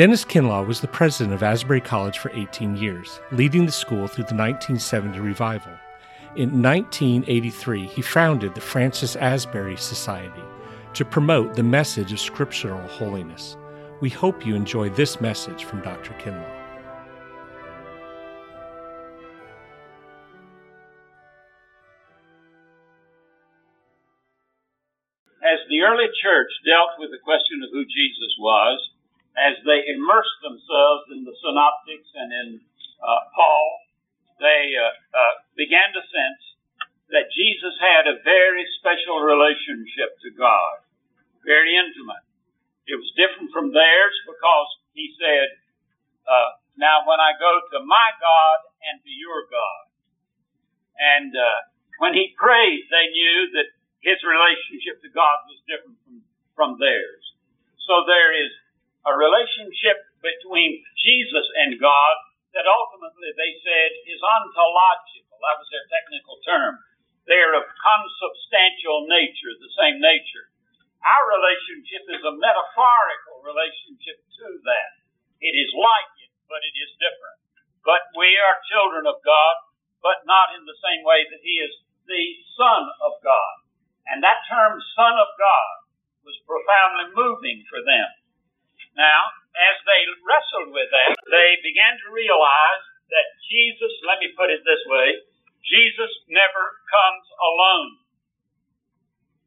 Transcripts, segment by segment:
Dennis Kinlaw was the president of Asbury College for 18 years, leading the school through the 1970 revival. In 1983, he founded the Francis Asbury Society to promote the message of scriptural holiness. We hope you enjoy this message from Dr. Kinlaw. As the early church dealt with the question of who Jesus was, as they immersed themselves in the synoptics and in uh, Paul, they uh, uh, began to sense that Jesus had a very special relationship to God, very intimate. It was different from theirs because he said, uh, Now, when I go to my God and to your God, and uh, when he prayed, they knew that his relationship to God was different from, from theirs. So there is a relationship between Jesus and God that ultimately they said is ontological. That was their technical term. They're of consubstantial nature, the same nature. Our relationship is a metaphorical relationship to that. It is like it, but it is different. But we are children of God, but not in the same way that He is the Son of God. And that term, Son of God, was profoundly moving for them. Now, as they wrestled with that, they began to realize that Jesus, let me put it this way, Jesus never comes alone.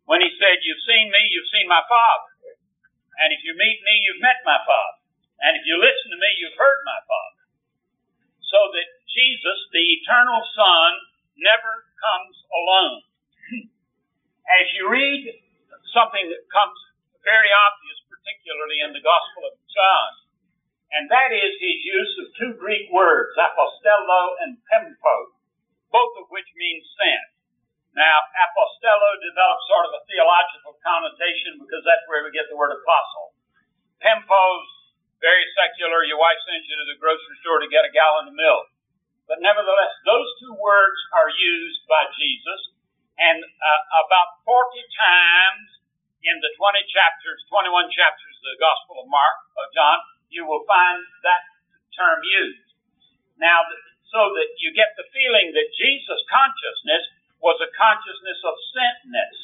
When he said, You've seen me, you've seen my Father. And if you meet me, you've met my Father. And if you listen to me, you've heard my Father. So that Jesus, the eternal Son, never comes alone. As you read something that comes very obvious particularly in the Gospel of John. And that is his use of two Greek words, apostello and pempo, both of which mean sent. Now, apostello develops sort of a theological connotation because that's where we get the word apostle. Pempo's very secular. Your wife sends you to the grocery store to get a gallon of milk. But nevertheless, those two words are used by Jesus, and uh, about 40 times in the 20 chapters, 21 chapters the Gospel of Mark, of John, you will find that term used. Now, so that you get the feeling that Jesus' consciousness was a consciousness of sentness.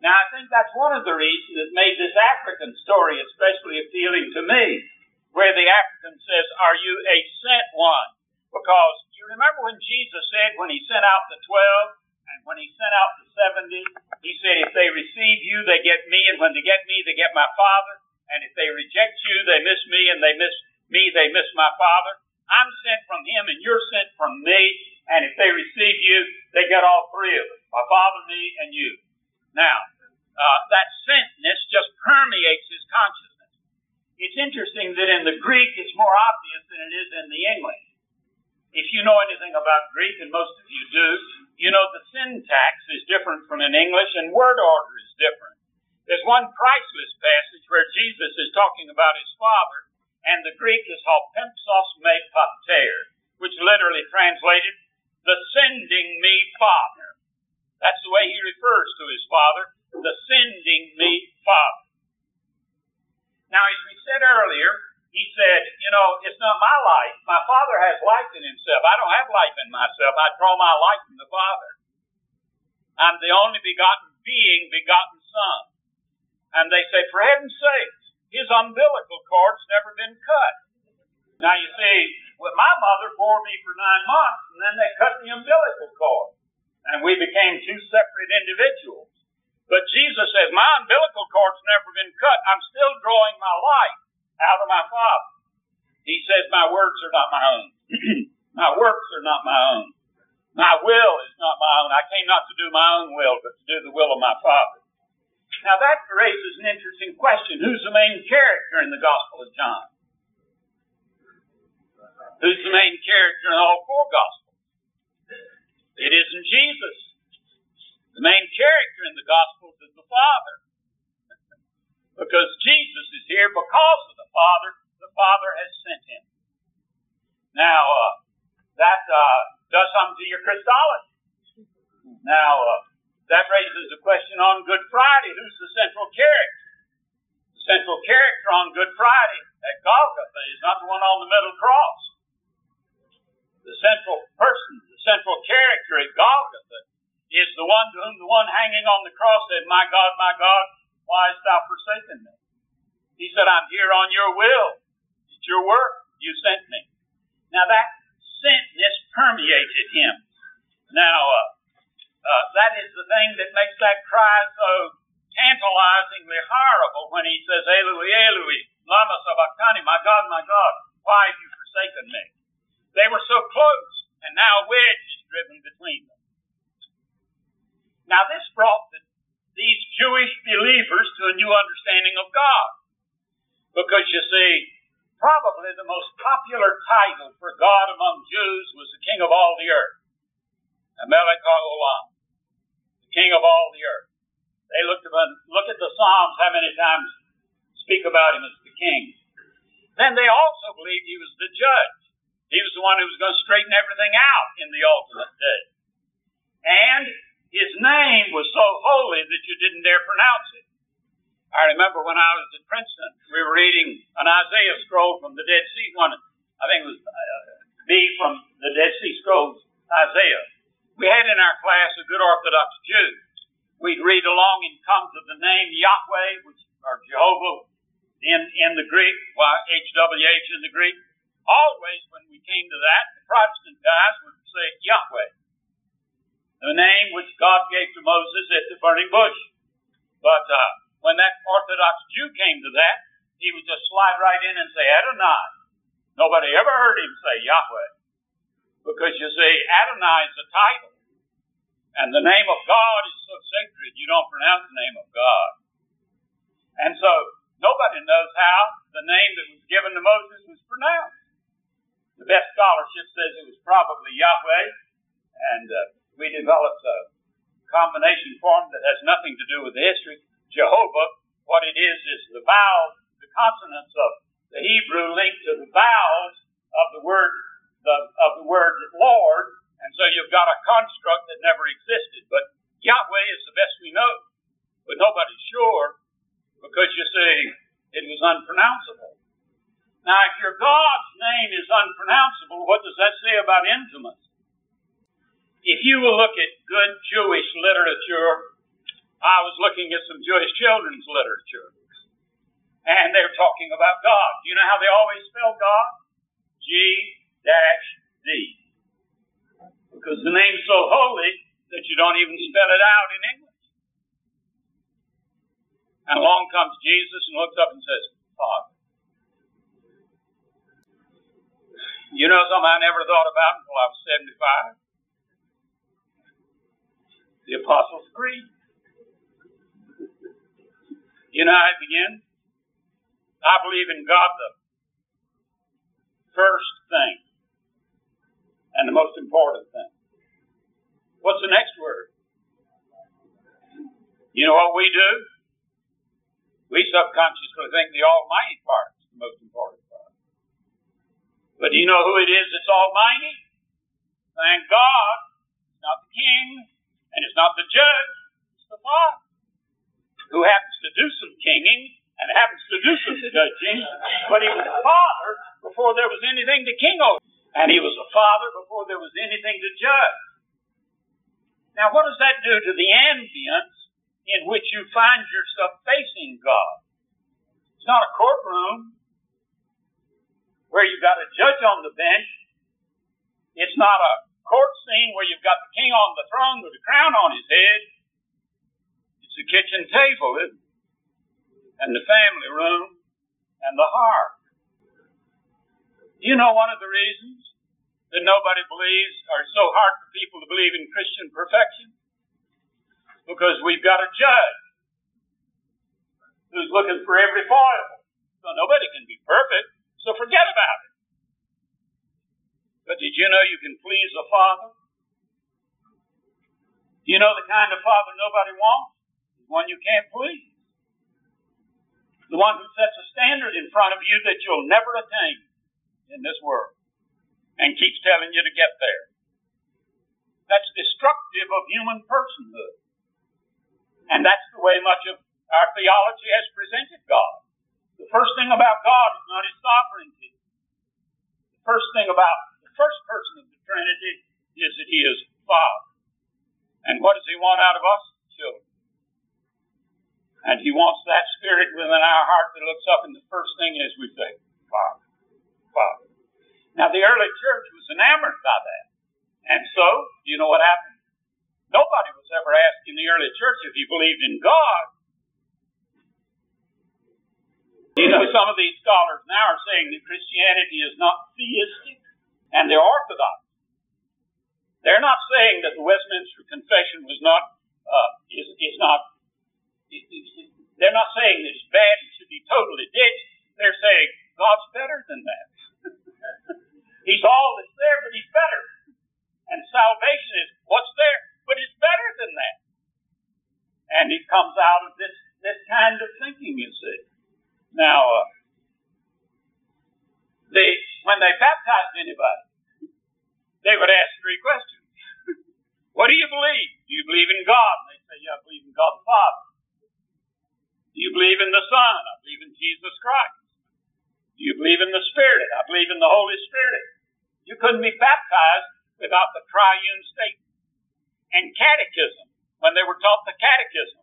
Now, I think that's one of the reasons that made this African story especially appealing to me, where the African says, Are you a sent one? Because you remember when Jesus said, when he sent out the 12, and when he sent out the 70, he said, if they receive you, they get me, and when they get me, they get my Father. And if they reject you, they miss me, and they miss me, they miss my Father. I'm sent from him, and you're sent from me. And if they receive you, they get all three of us my Father, me, and you. Now, uh, that sentness just permeates his consciousness. It's interesting that in the Greek, it's more obvious than it is in the English. If you know anything about Greek, and most of you do, you know, the syntax is different from in English and word order is different. There's one priceless passage where Jesus is talking about his Father, and the Greek is hopempsos me pater, which literally translated, the sending me Father. That's the way he refers to his Father, the sending me Father. Now, as we said earlier, he said, You know, it's not my life. My Father has life in himself. I don't have life in myself. I draw my life from the Father. I'm the only begotten being, begotten Son. And they say, For heaven's sake, his umbilical cord's never been cut. Now, you see, well, my mother bore me for nine months, and then they cut the umbilical cord. And we became two separate individuals. But Jesus says, My umbilical cord's never been cut. I'm still drawing my life out of my Father. He says, My words are not my own. my works are not my own. My will is not my own. I came not to do my own will, but to do the will of my Father. Now that raises an interesting question. Who's the main character in the Gospel of John? Who's the main character in all four Gospels? It isn't Jesus. The main character in the Gospels is the Father. Because Jesus is here because of the Father. The Father has sent him. Now, uh, that uh, does something to your Christology. Now, uh, that raises a question on Good Friday. Who's the central character? The central character on Good Friday at Golgotha is not the one on the middle cross. The central person, the central character at Golgotha is the one to whom the one hanging on the cross said, My God, my God, why hast thou forsaken me? He said, I'm here on your will. It's your work. You sent me. Now that sentness permeated him. Now, uh, uh, that is the thing that makes that cry so tantalizingly horrible when he says, Eloi, Eloi, lama sabachthani, my God, my God, why have you forsaken me? They were so close, and now a wedge is driven between them. Now this brought the, these Jewish believers to a new understanding of God. Because you see, probably the most popular title for God among Jews was the King of all the earth. Amelech Olam, the King of all the earth. They looked at, look at the Psalms, how many times speak about him as the king. Then they also believed he was the judge. He was the one who was going to straighten everything out in the ultimate day. And his name was so holy that you didn't dare pronounce it. I remember when I was at Princeton, we were reading an Isaiah scroll from the Dead Sea, one, I think it was uh, B from the Dead Sea Scrolls, Isaiah. We had in our class a good Orthodox Jew. We'd read along and come to the name Yahweh, which or Jehovah in, in the Greek, HWH in the Greek. Always when we came to that, the Protestant guys would say Yahweh. The name which God gave to Moses at the burning bush. But uh, when that Orthodox Jew came to that, he would just slide right in and say Adonai. Nobody ever heard him say Yahweh. Because you see, Adonai is a title. And the name of God is so sacred, you don't pronounce the name of God. And so, nobody knows how the name that was given to Moses was pronounced. The best scholarship says it was probably Yahweh, and uh, we developed a combination form that has nothing to do with the history. Jehovah, what it is, is the vowels, the consonants of the Hebrew linked to the vowels of the word, the, of the word Lord, and so you've got a construct that never existed. But Yahweh is the best we know, but nobody's sure because you see, it was unpronounceable. Now, if your God's name is unpronounceable, what does that say about intimacy? If you will look at good Jewish literature I was looking at some Jewish children's literature, and they're talking about God. Do you know how they always spell God? G dash D. Because the name's so holy that you don't even spell it out in English. And along comes Jesus and looks up and says, Father. You know something I never thought about until I was 75? The Apostles' Creed. You know how it begins? I believe in God the first thing and the most important thing. What's the next word? You know what we do? We subconsciously think the Almighty part is the most important part. But do you know who it is that's Almighty? Thank God. It's not the King, and it's not the Judge, it's the Father who happens to do some kinging and happens to do some judging, but he was a father before there was anything to king over. And he was a father before there was anything to judge. Now, what does that do to the ambience in which you find yourself facing God? It's not a courtroom where you've got a judge on the bench. It's not a court scene where you've got the king on the throne with a crown on his head It's the kitchen table, isn't it? And the family room and the hearth. You know one of the reasons that nobody believes, or it's so hard for people to believe in Christian perfection? Because we've got a judge who's looking for every foible. So nobody can be perfect, so forget about it. But did you know you can please a father? Do you know the kind of father nobody wants? The one you can't please. The one who sets a standard in front of you that you'll never attain in this world and keeps telling you to get there. That's destructive of human personhood. And that's the way much of our theology has presented God. The first thing about God is not his sovereignty. The first thing about the first person of the Trinity is that he is Father. And what does he want out of us? Children. And he wants that spirit within our heart that looks up, and the first thing is we say, Father, Father. Now, the early church was enamored by that. And so, you know what happened? Nobody was ever asked in the early church if he believed in God. You know, some of these scholars now are saying that Christianity is not theistic, and they're orthodox. They're not saying that the Westminster Confession was not uh, is is not. they're not saying that it's bad and should be totally ditched. They're saying God's better than that. He's all that's there, but He's better. And salvation is what's there, but it's better than that. And it comes out of this this kind of thinking, you see. Now, uh, they when they baptized anybody, they would ask three questions. what do you believe? Do you believe in God? They say, Yeah, I believe in God the Father. Do you believe in the Son? I believe in Jesus Christ. Do you believe in the Spirit? I believe in the Holy Spirit. You couldn't be baptized without the triune statement. And catechism, when they were taught the catechism,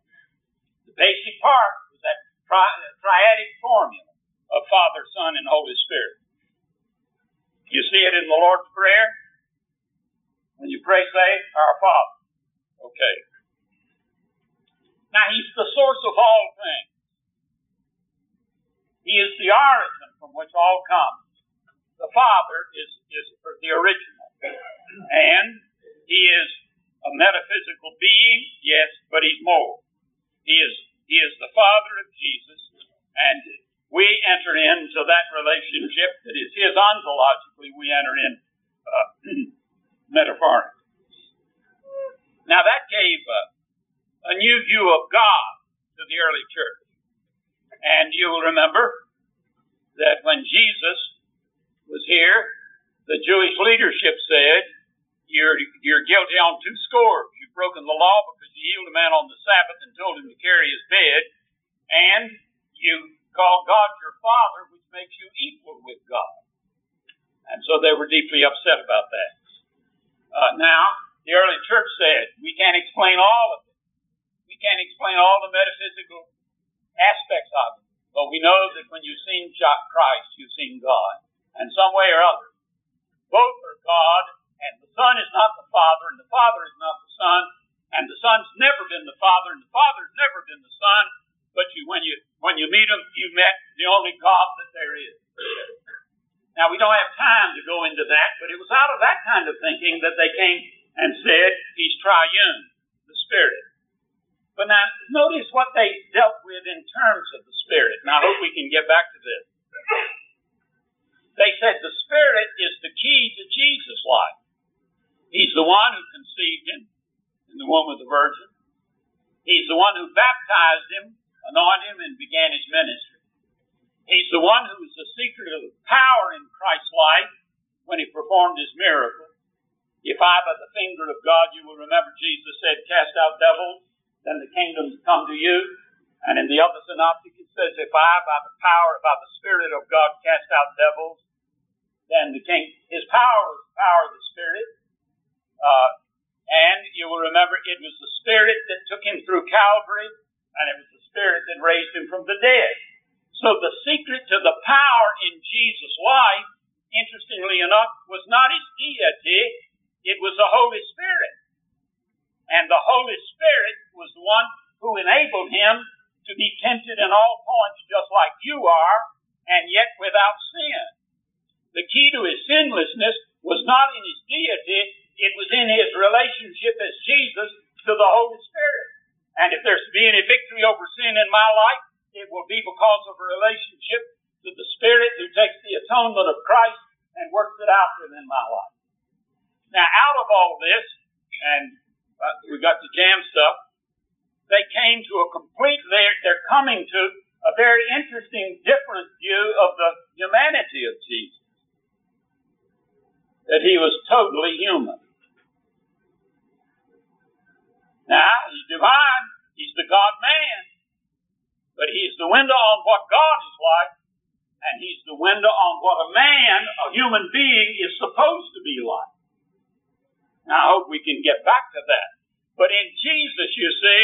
the basic part was that tri- triadic formula of Father, Son, and Holy Spirit. You see it in the Lord's Prayer. When you pray, say, Our Father. Okay. Now, He's the source of all things. He is the origin from which all comes. The Father is, is the original. And He is a metaphysical being, yes, but He's more. He is, he is the Father of Jesus, and we enter into that relationship that is His ontologically, we enter in uh, metaphorically. Now that gave uh, a new view of God to the early church. And you'll remember that when Jesus was here, the Jewish leadership said, you're, you're guilty on two scores. You've broken the law because you healed a man on the Sabbath and told him to carry his bed, and you call God your Father, which makes you equal with God. And so they were deeply upset about that. Uh, now, the early church said, we can't explain all of it. We can't explain all the metaphysical aspects of it. But we know that when you've seen Christ, you've seen God. And some way or other, both are God, and the Son is not the Father, and the Father is not the Son, and the Son's never been the Father, and the Father's never been the Son. But you, when you when you meet them, you met the only God that there is. Now we don't have time to go into that, but it was out of that kind of thinking that they came and said He's triune, the Spirit. But now notice what they dealt with in terms of the Spirit. And I hope we can get back to this. They said the Spirit is the key to Jesus' life. He's the one who conceived him in the womb of the Virgin. He's the one who baptized him, anointed him, and began his ministry. He's the one who is the secret of the power in Christ's life when he performed his miracle. If I, by the finger of God, you will remember Jesus said, cast out devils, then the kingdom come to you. And in the other synoptic, it says, if I, by the power, by the Spirit of God, cast out devils, then the king, his power was the power of the Spirit. Uh, and you will remember it was the Spirit that took him through Calvary, and it was the Spirit that raised him from the dead. So the secret to the power in Jesus' life, interestingly enough, was not his deity, it was the Holy Spirit. And the Holy Spirit was the one who enabled him to be tempted in all points just like you are, and yet without sin. The key to his sinlessness was not in his deity, it was in his relationship as Jesus to the Holy Spirit. And if there's to be any victory over sin in my life, it will be because of a relationship to the Spirit who takes the atonement of Christ and works it out within my life. Now, out of all this, and uh, we got the jam stuff, they came to a complete, they're, they're coming to a very interesting, different view of the humanity of Jesus. That he was totally human. Now, he's divine, he's the God man, but he's the window on what God is like and he's the window on what a man, a human being, is supposed to be like. I hope we can get back to that. But in Jesus, you see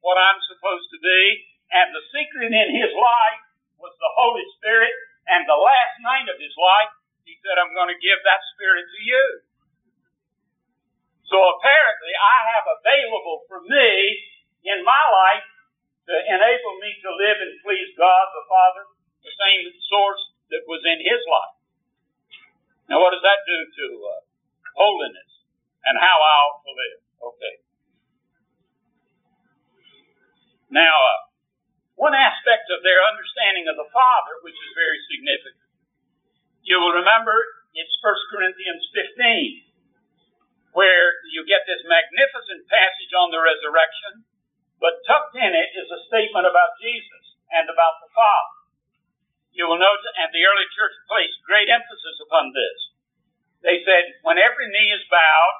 what I'm supposed to be, and the secret in his life was the Holy Spirit, and the last night of his life, he said, I'm going to give that Spirit to you. So apparently, I have available for me in my life to enable me to live and please God the Father, the same source that was in his life. Now, what does that do to uh, holiness and how I ought to live? Okay. Now, uh, one aspect of their understanding of the Father, which is very significant, you will remember it's 1 Corinthians 15, where you get this magnificent passage on the resurrection, but tucked in it is a statement about Jesus and about the Father. You will note, and the early church placed great emphasis upon this. They said, when every knee is bowed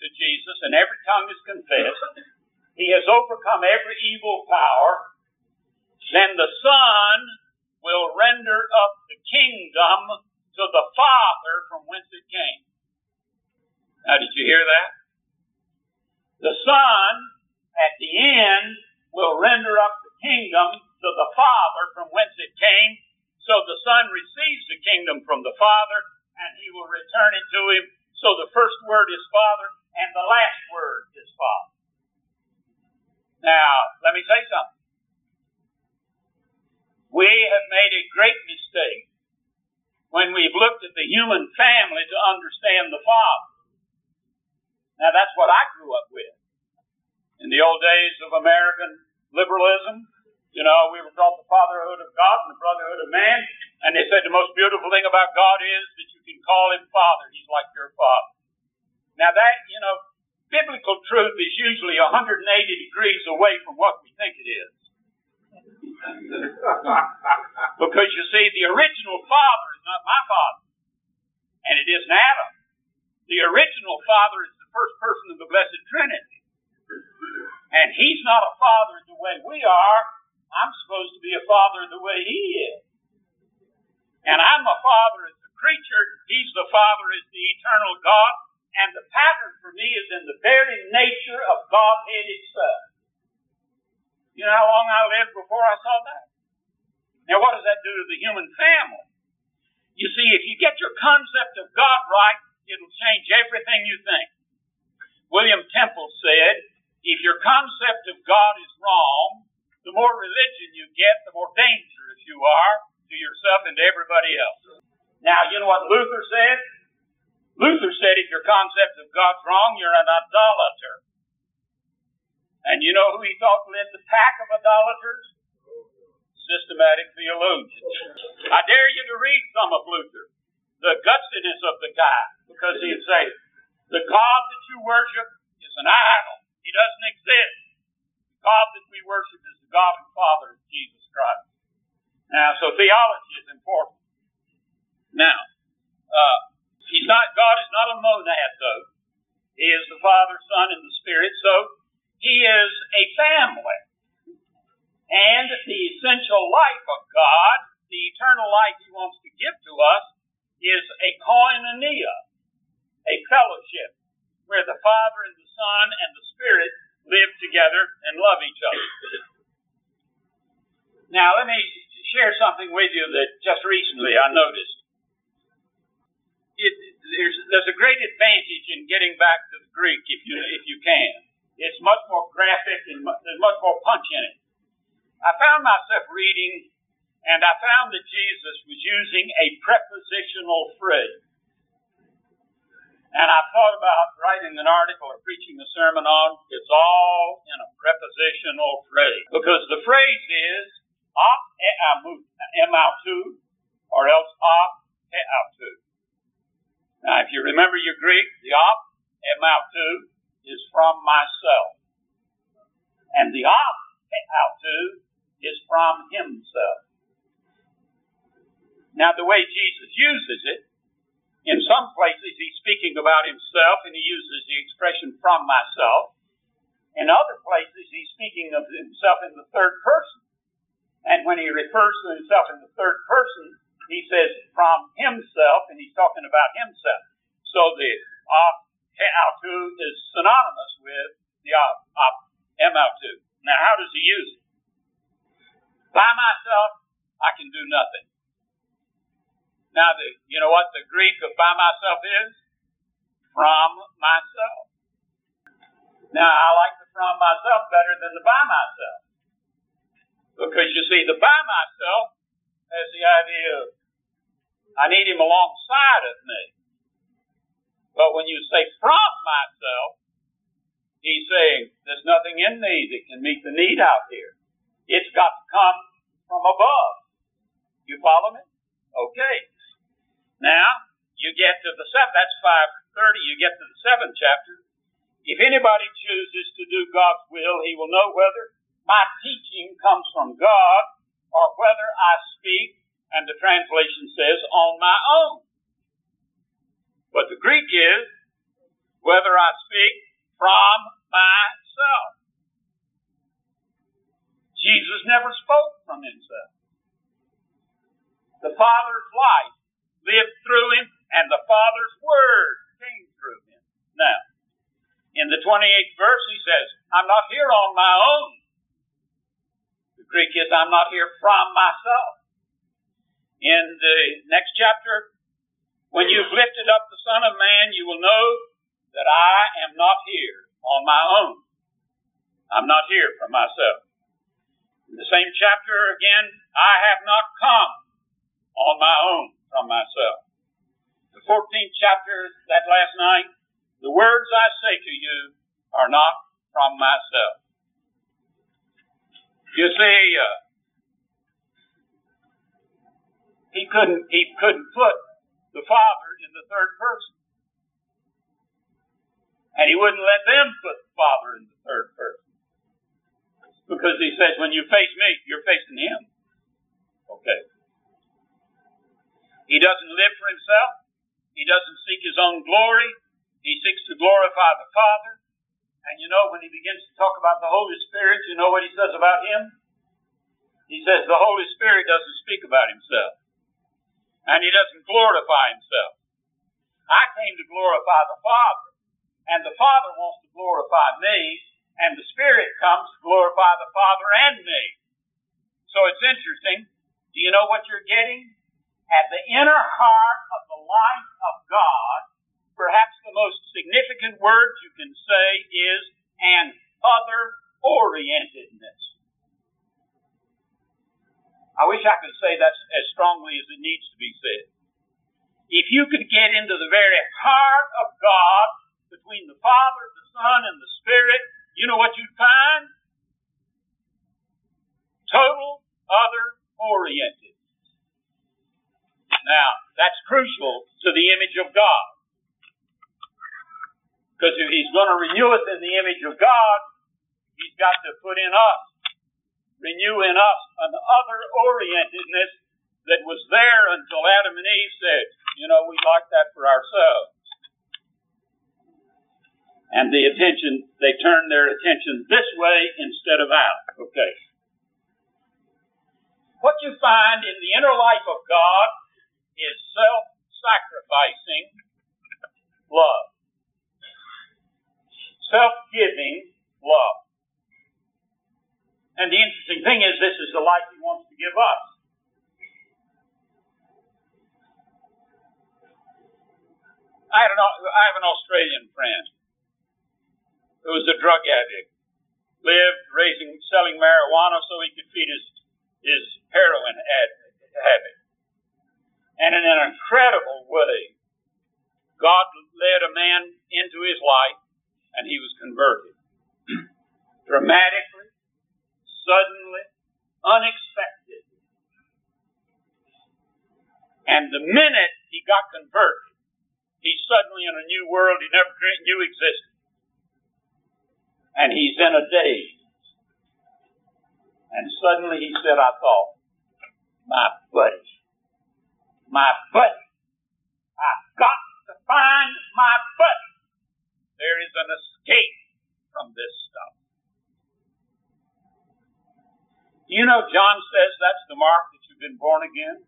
to Jesus and every tongue is confessed, he has overcome every evil power, then the Son will render up the kingdom to the Father from whence it came. Now, did you hear that? The Son at the end will render up the kingdom to the Father from whence it came. So the Son receives the kingdom from the Father, and he will return it to him. So the first word is Father, and the last word is Father. Now, let me say something. We have made a great mistake when we've looked at the human family to understand the Father. Now, that's what I grew up with in the old days of American liberalism, you know, we were taught the fatherhood of God and the brotherhood of man. And they said the most beautiful thing about God is that you can call him Father. He's like your Father. Now that, you know, biblical truth is usually 180 degrees away from what we think it is. because you see, the original Father is not my Father. And it isn't Adam. The original Father is the first person of the Blessed Trinity. And he's not a father the way we are. I'm supposed to be a father the way he is. And I'm a father as a creature. He's the father as the eternal God. And the pattern for me is in the very nature of Godhead itself. You know how long I lived before I saw that? Now, what does that do to the human family? You see, if you get your concept of God right, it'll change everything you think. William Temple said, if your concept of God is wrong, the more religion you get, the more dangerous you are to yourself and to everybody else. Now, you know what Luther said? Luther said if your concept of God's wrong, you're an idolater. And you know who he thought led the pack of idolaters? Systematic theologians. I dare you to read some of Luther. The gutsiness of the guy, because he'd say, the God that you worship is an idol. He doesn't exist. The God that we worship is the God and Father of Jesus Christ. Now, so theology is important. Now, uh, he's not, God is not a monad though. He is the Father, Son, and the Spirit. So he is a family. And the essential life of God, the eternal life he wants to give to us, is a koinonia, a fellowship, where the Father and the Son and the Spirit live together and love each other. Now, let me share something with you that just recently I noticed. It, there's, there's a great advantage in getting back to the Greek if you if you can. It's much more graphic and there's much more punch in it. I found myself reading, and I found that Jesus was using a prepositional phrase. And I thought about writing an article or preaching a sermon on it's all in a prepositional phrase. Because the phrase is ap emautu or else ap eautu. Now if you remember your Greek, the ap emautu is from myself. And the ap eautu is from himself. Now the way Jesus uses it in some places, he's speaking about himself and he uses the expression from myself. In other places, he's speaking of himself in the third person. And when he refers to himself in the third person, he says from himself, and he's talking about himself. So the autu is synonymous with the autu. Now, how does he use it? By myself, I can do nothing. Now, the you know what the Greek of by myself is? From myself. Now, I like the from myself better than the by myself. Because you see, the by myself has the idea of I need him alongside of me. But when you say from myself, he's saying there's nothing in me that can meet the need out here. It's got to come from above. You follow me? Okay. Now, you get to the seventh, that's 530, you get to the seventh chapter. If anybody chooses to do God's will, he will know whether my teaching comes from God or whether I speak, and the translation says, on my own. But the Greek is, whether I speak from myself. Jesus never spoke from himself. The Father's life lived through him, and the Father's word came through him. Now, in the 28th verse, he says, I'm not here on my own. The Greek is, I'm not here from myself. In the next chapter, when you've lifted up the Son of Man, you will know that I am not here on my own. I'm not here for myself. In the same chapter again, I have not come on my own from myself. The 14th chapter, that last night, the words I say to you are not from myself. You see, uh, he couldn't he couldn't put the Father in the third person, and he wouldn't let them put the Father in the third person because he says, when you face me, you're facing him. Okay. He doesn't live for himself. He doesn't seek his own glory. He seeks to glorify the Father. And you know, when he begins to talk about the Holy Spirit, you know what he says about him? He says the Holy Spirit doesn't speak about himself. And he doesn't glorify himself. I came to glorify the Father. And the Father wants to glorify me. And the Spirit comes to glorify the Father and me. So it's interesting. Do you know what you're getting? At the inner heart of the life of God perhaps the most significant word you can say is an other orientedness. I wish I could say that as strongly as it needs to be said. If you could get into the very heart of God between the Father, the Son, and the Spirit, you know what you'd find? Total other oriented. Now, that's crucial to the image of God. Because if he's going to renew us in the image of God, he's got to put in us, renew in us an other orientedness that was there until Adam and Eve said, you know, we like that for ourselves. And the attention, they turned their attention this way instead of out. Okay. What you find in the inner life of God is self-sacrificing love self-giving love. And the interesting thing is, this is the life He wants to give us. I, an, I have an Australian friend who was a drug addict, lived raising, selling marijuana so he could feed his, his heroin habit. And in an incredible way, God led a man into his life and he was converted. Dramatically, suddenly, unexpected. And the minute he got converted, he's suddenly in a new world he never knew existed. And he's in a daze. And suddenly he said, I thought, my buddy, my buddy, I've got to find my buddy. There is an escape from this stuff. You know, John says that's the mark that you've been born again.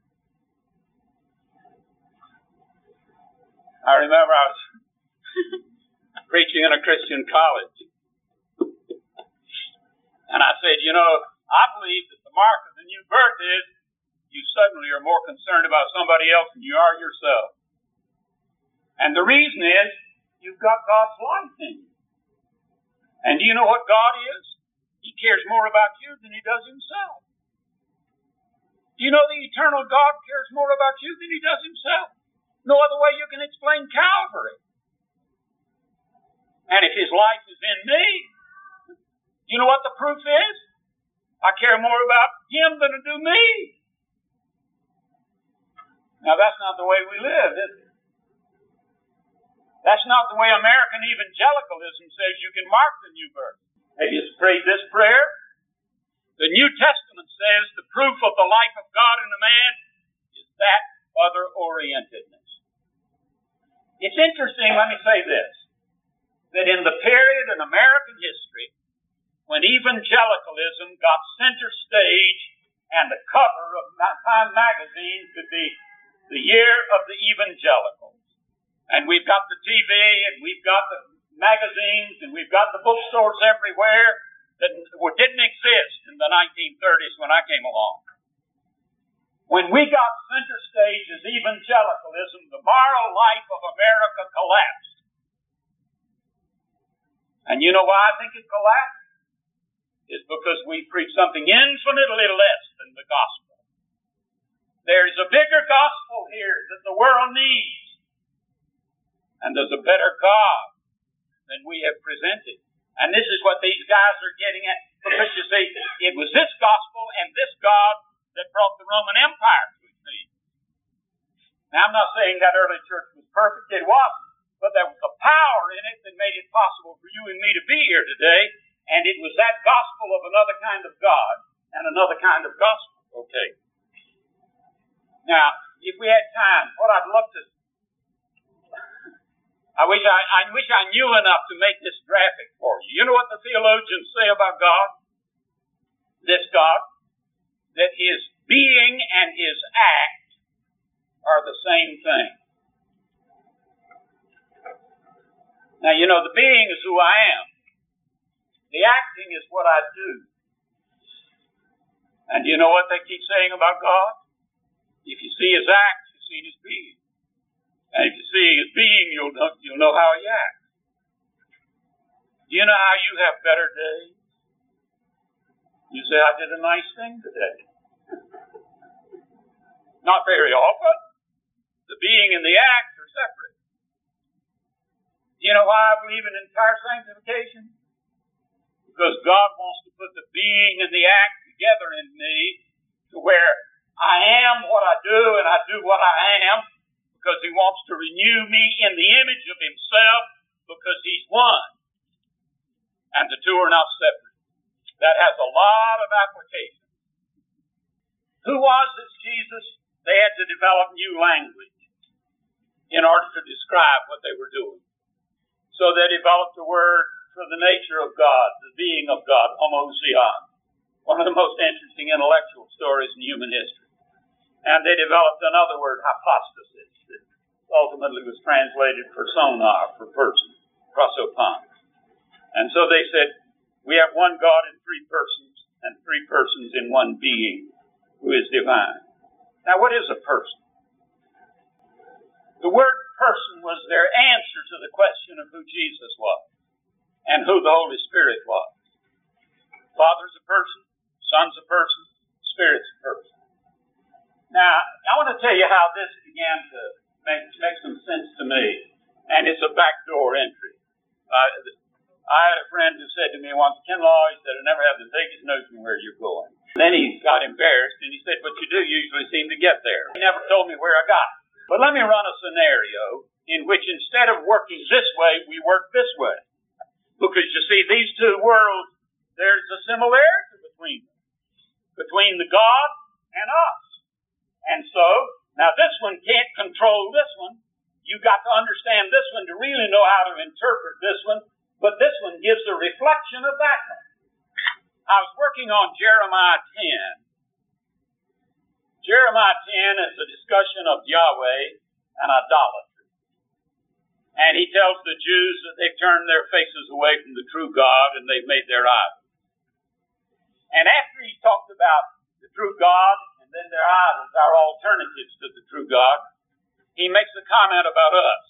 I remember I was preaching in a Christian college. And I said, you know, I believe that the mark of the new birth is you suddenly are more concerned about somebody else than you are yourself. And the reason is you've got God's life in you. And do you know what God is? He cares more about you than he does himself. Do you know the eternal God cares more about you than he does himself? No other way you can explain Calvary. And if his life is in me, you know what the proof is? I care more about him than I do me. Now that's not the way we live, is it? That's not the way American evangelicalism says you can mark the new birth. Have you prayed this prayer? The New Testament says the proof of the life of God in a man is that other orientedness. It's interesting, let me say this, that in the period in American history when evangelicalism got center stage and the cover of Time magazine to be the year of the evangelicals. And we've got the TV and we've got the magazines and we've got the bookstores everywhere that didn't exist in the 1930s when I came along. When we got center stage as evangelicalism, the moral life of America collapsed. And you know why I think it collapsed? Is because we preach something infinitely less than the gospel. There's a bigger gospel here that the world needs. And there's a better God than we have presented. And this is what these guys are getting at. Because you see, it was this gospel and this God that brought the Roman Empire to its knees. Now, I'm not saying that early church was perfect. It wasn't. But there was a power in it that made it possible for you and me to be here today. And it was that gospel of another kind of God and another kind of gospel. Okay. Now, if we had time, what I'd love to I wish I, I wish I knew enough to make this graphic for you. You know what the theologians say about God? This God? that his being and his act are the same thing. Now, you know, the being is who I am. The acting is what I do. And you know what they keep saying about God? If you see his act, you've seen his being. And if you see his being, you'll know, you'll know how he acts. You know how you have better days? You say, I did a nice thing today. Not very often. The being and the act are separate. You know why I believe in entire sanctification? Because God wants to put the being and the act together in me to where I am what I do and I do what I am because He wants to renew me in the image of Himself because He's one. And the two are not separate that has a lot of application. Who was this Jesus? They had to develop new language in order to describe what they were doing. So they developed a word for the nature of God, the being of God, homoousios, one of the most interesting intellectual stories in human history. And they developed another word, hypostasis, ultimately was translated persona, for person, prosopon. And so they said, we have one God in three persons and three persons in one being who is divine. Now, what is a person? The word person was their answer to the question of who Jesus was and who the Holy Spirit was. Father's a person, Son's a person, Spirit's a person. Now, I want to tell you how this began to make, make some sense to me, and it's a backdoor entry. Uh, I had a friend who said to me once, Kinlaw, he said, I never have the vaguest notion where you're going. Then he got embarrassed and he said, but you do usually seem to get there. He never told me where I got. But let me run a scenario in which instead of working this way, we work this way. Because you see, these two worlds, there's a similarity between them, between the God and us. And so, now this one can't control this one. You've got to understand this one to really know how to interpret this one but this one gives a reflection of that one. I was working on Jeremiah 10. Jeremiah 10 is a discussion of Yahweh and idolatry. And he tells the Jews that they've turned their faces away from the true God and they've made their idols. And after he talked about the true God then their idols, our alternatives to the true God, he makes a comment about us.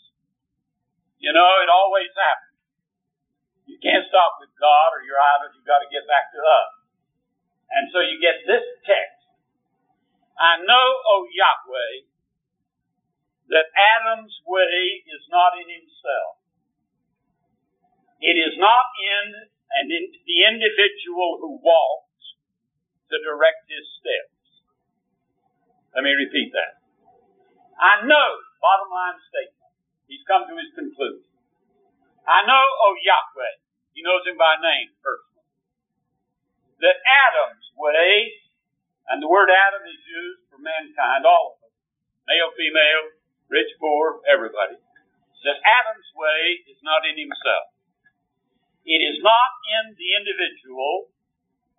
You know, it always happens. You can't stop with God or your idols, you've got to get back to us. And so you get this text. I know, O Yahweh, that Adam's way is not in himself. It is not in, and in the individual who walks to direct his steps. Let me repeat that. I know, bottom line statement, he's come to his conclusion. I know, oh Yahweh, he knows him by name personally, that Adam's way, and the word Adam is used for mankind, all of them, male, female, rich, poor, everybody, that Adam's way is not in himself. It is not in the individual,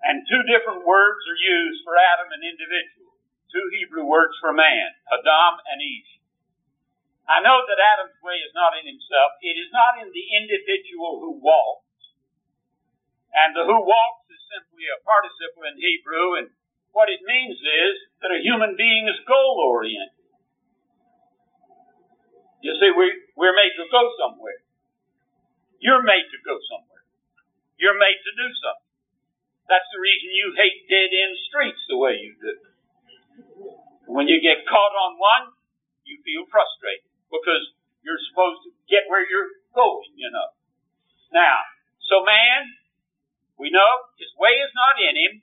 and two different words are used for Adam and individual. Two Hebrew words for man, Adam and Eve. I know that Adam's way is not in himself. It is not in the individual who walks. And the who walks is simply a participle in Hebrew, and what it means is that a human being is goal oriented. You see, we, we're made to go somewhere. You're made to go somewhere. You're made to do something. That's the reason you hate dead end streets the way you do. When you get caught on one, you feel frustrated because you're supposed to get where you're going, you know. Now, so man, we know his way is not in him,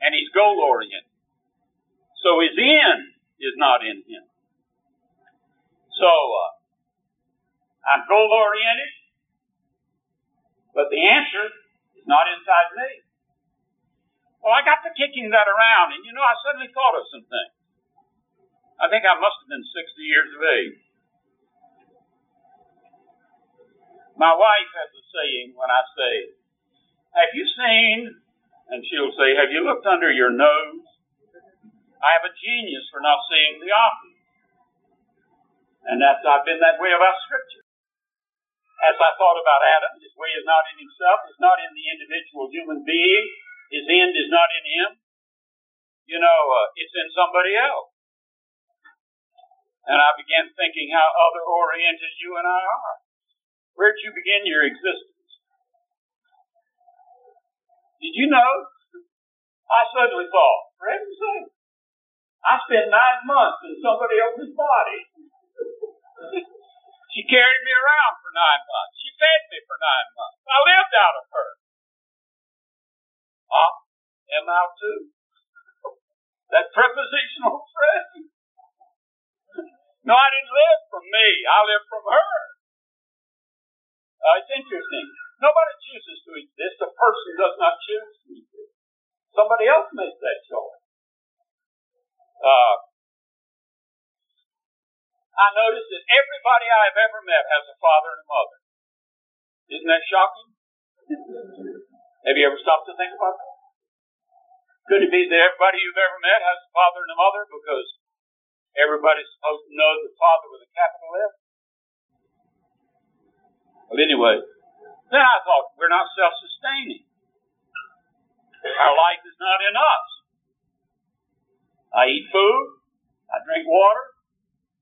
and he's goal oriented. So his end is not in him. So, uh, I'm goal oriented, but the answer is not inside me. Well, I got to kicking that around, and you know, I suddenly thought of some things. I think I must have been 60 years of age. My wife has a saying when I say, Have you seen? And she'll say, Have you looked under your nose? I have a genius for not seeing the obvious. And that's, I've been that way about Scripture. As I thought about Adam, his way is not in himself, it's not in the individual human being, his end is not in him. You know, uh, it's in somebody else. And I began thinking how other oriented you and I are. Where'd you begin your existence? Did you know? I suddenly thought, for heaven's sake, I spent nine months in somebody else's body. she carried me around for nine months. She fed me for nine months. I lived out of her. Ah, am out too. That prepositional phrase. No, I didn't live from me. I lived from her. Uh, it's interesting. Nobody chooses to exist. A person does not choose to exist. Somebody else makes that choice. Uh, I noticed that everybody I've ever met has a father and a mother. Isn't that shocking? Have you ever stopped to think about that? Could it be that everybody you've ever met has a father and a mother because everybody's supposed to know the father with a capital F? Well, anyway, then I thought we're not self-sustaining. Our life is not in us. I eat food, I drink water,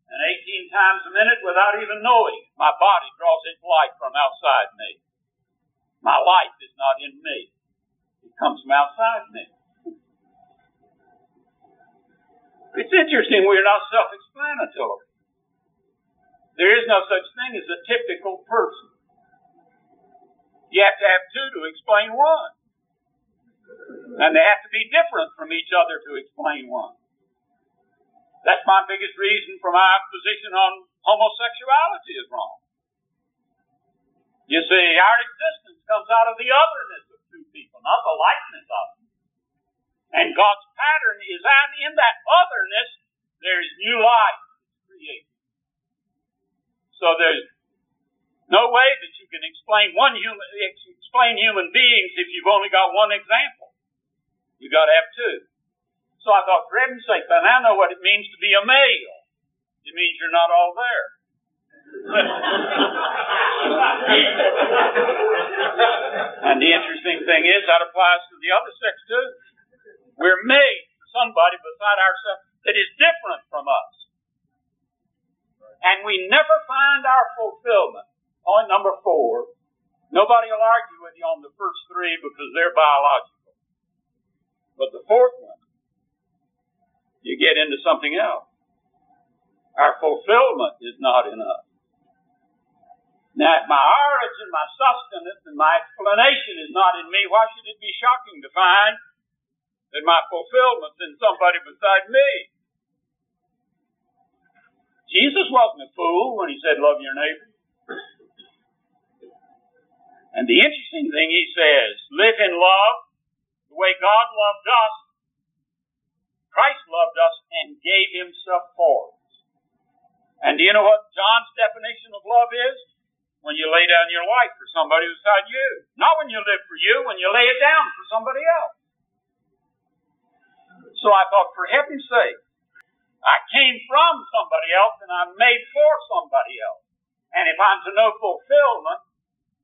and 18 times a minute without even knowing. My body draws its life from outside me. My life is not in me. It comes from outside me. It's interesting we're not self-explanatory. There is no such thing as a typical person. You have to have two to explain one. And they have to be different from each other to explain one. That's my biggest reason for my position on homosexuality is wrong. You see, our existence comes out of the otherness of two people, not the likeness of them. And God's pattern is that in that otherness, there is new life created. So there's no way that you can explain one human, explain human beings if you've only got one example. You've got to have two. So I thought, for heaven's sake, then I know what it means to be a male. It means you're not all there. and the interesting thing is that applies to the other sex too. We're made for somebody beside ourselves that is different from us. And we never find our fulfillment. Point number four. Nobody will argue with you on the first three because they're biological. But the fourth one, you get into something else. Our fulfillment is not in us. Now, if my origin, my sustenance, and my explanation is not in me. Why should it be shocking to find that my fulfillment's in somebody beside me? Jesus wasn't a fool when he said, love your neighbor. And the interesting thing he says, live in love the way God loved us. Christ loved us and gave himself for us. And do you know what John's definition of love is? When you lay down your life for somebody beside you. Not when you live for you, when you lay it down for somebody else. So I thought, for heaven's sake, I came from somebody else and I'm made for somebody else. And if I'm to know fulfillment,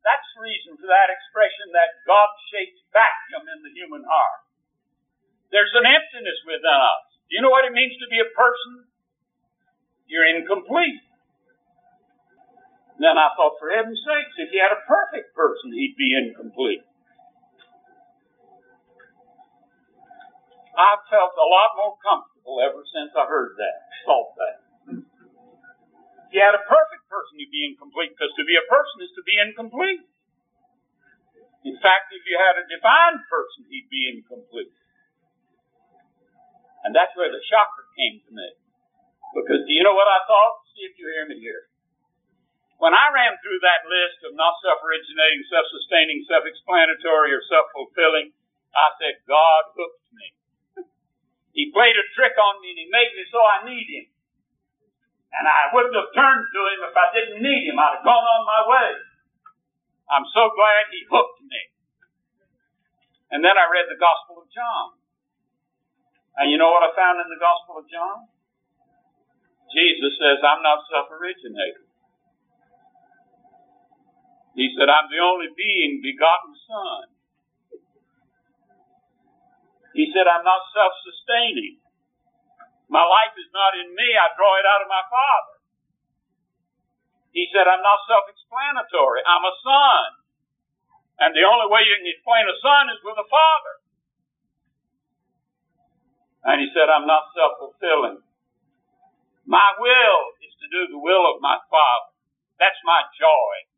that's the reason for that expression that God shaped vacuum in the human heart. There's an emptiness within us. Do you know what it means to be a person? You're incomplete. Then I thought, for heaven's sakes, if he had a perfect person, he'd be incomplete. I've felt a lot more comfortable ever since I heard that, thought that. If you had a perfect person, you'd be incomplete, because to be a person is to be incomplete. In fact, if you had a divine person, he'd be incomplete. And that's where the shocker came to me. Because do you know what I thought? See if you hear me here. When I ran through that list of not self-originating, self-sustaining, self-explanatory, or self-fulfilling, I said, God hooked me. he played a trick on me and he made me so I need him. And I wouldn't have turned to him if I didn't need him. I'd have gone on my way. I'm so glad he hooked me. And then I read the Gospel of John. And you know what I found in the Gospel of John? Jesus says, I'm not self-originated. He said, I'm the only being begotten Son. He said, I'm not self sustaining. My life is not in me, I draw it out of my Father. He said, I'm not self explanatory, I'm a son. And the only way you can explain a son is with a father. And he said, I'm not self fulfilling. My will is to do the will of my Father. That's my joy.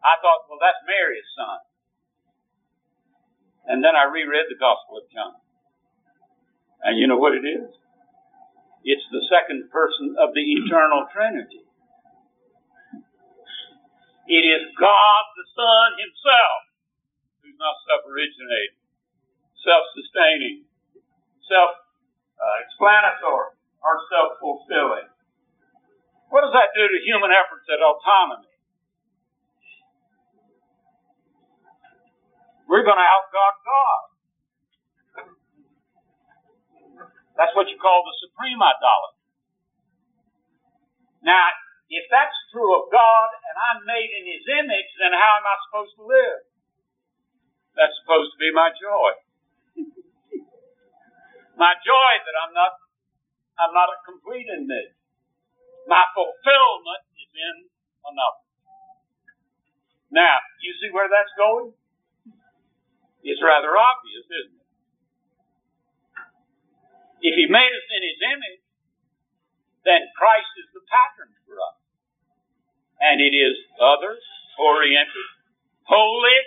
I thought, well, that's Mary's son. And then I reread the Gospel of John. And you know what it is? It's the second person of the eternal Trinity. It is God the Son Himself who's not self-originating, self-sustaining, self-explanatory, or self-fulfilling. What does that do to human efforts at autonomy? We're going to outgod God. That's what you call the supreme idolatry. Now, if that's true of God and I'm made in His image, then how am I supposed to live? That's supposed to be my joy. my joy that I'm not, I'm not a complete in me. My fulfillment is in another. Now, you see where that's going? It's rather obvious, isn't it? If he made us in his image, then Christ is the pattern for us. And it is others, oriented, holy.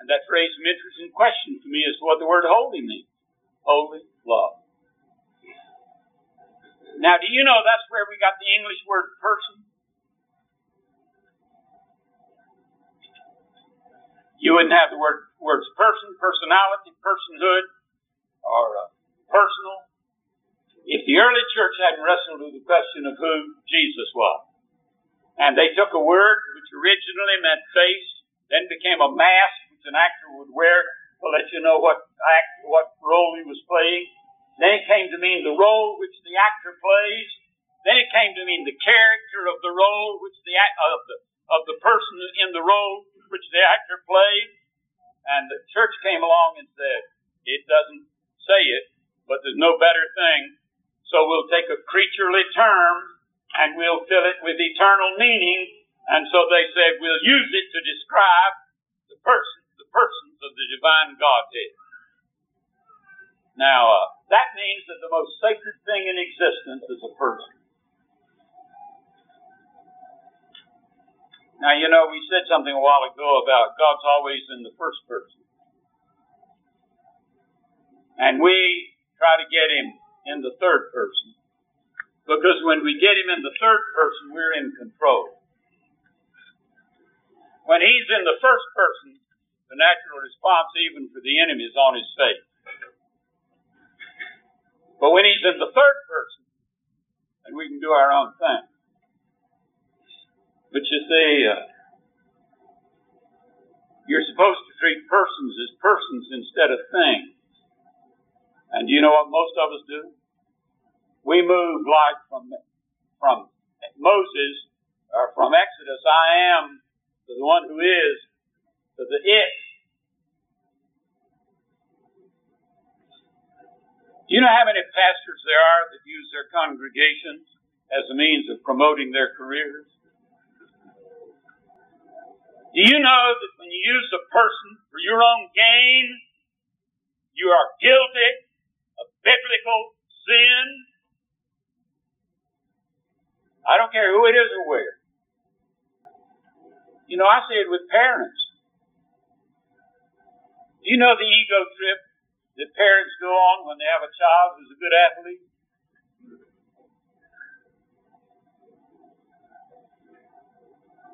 And that's raised some interesting questions to me as to what the word holy means. Holy love. Now, do you know that's where we got the English word person? You wouldn't have the word words person, personality, personhood, or uh, personal. If the early church hadn't wrestled with the question of who Jesus was, and they took a word which originally meant face, then became a mask which an actor would wear to let you know what act, what role he was playing. Then it came to mean the role which the actor plays, Then it came to mean the character of the role which the of the of the person in the role which the actor played. And the church came along and said, it doesn't say it, but there's no better thing. So we'll take a creaturely term and we'll fill it with eternal meaning. And so they said we'll use it to describe the person, the persons of the divine Godhead. Now, uh, that means that the most sacred thing in existence is a person. Now, you know, we said something a while ago about God's always in the first person. And we try to get him in the third person. Because when we get him in the third person, we're in control. When he's in the first person, the natural response, even for the enemy, is on his face. But when he's in the third person, and we can do our own thing. But you see, uh, you're supposed to treat persons as persons instead of things. And do you know what most of us do? We move like from from Moses or from Exodus, I am to the one who is to the it. Do you know how many pastors there are that use their congregations as a means of promoting their careers? Do you know that when you use a person for your own gain, you are guilty of biblical sin? I don't care who it is or where. You know, I see it with parents. Do you know the ego trip that parents go on when they have a child who's a good athlete?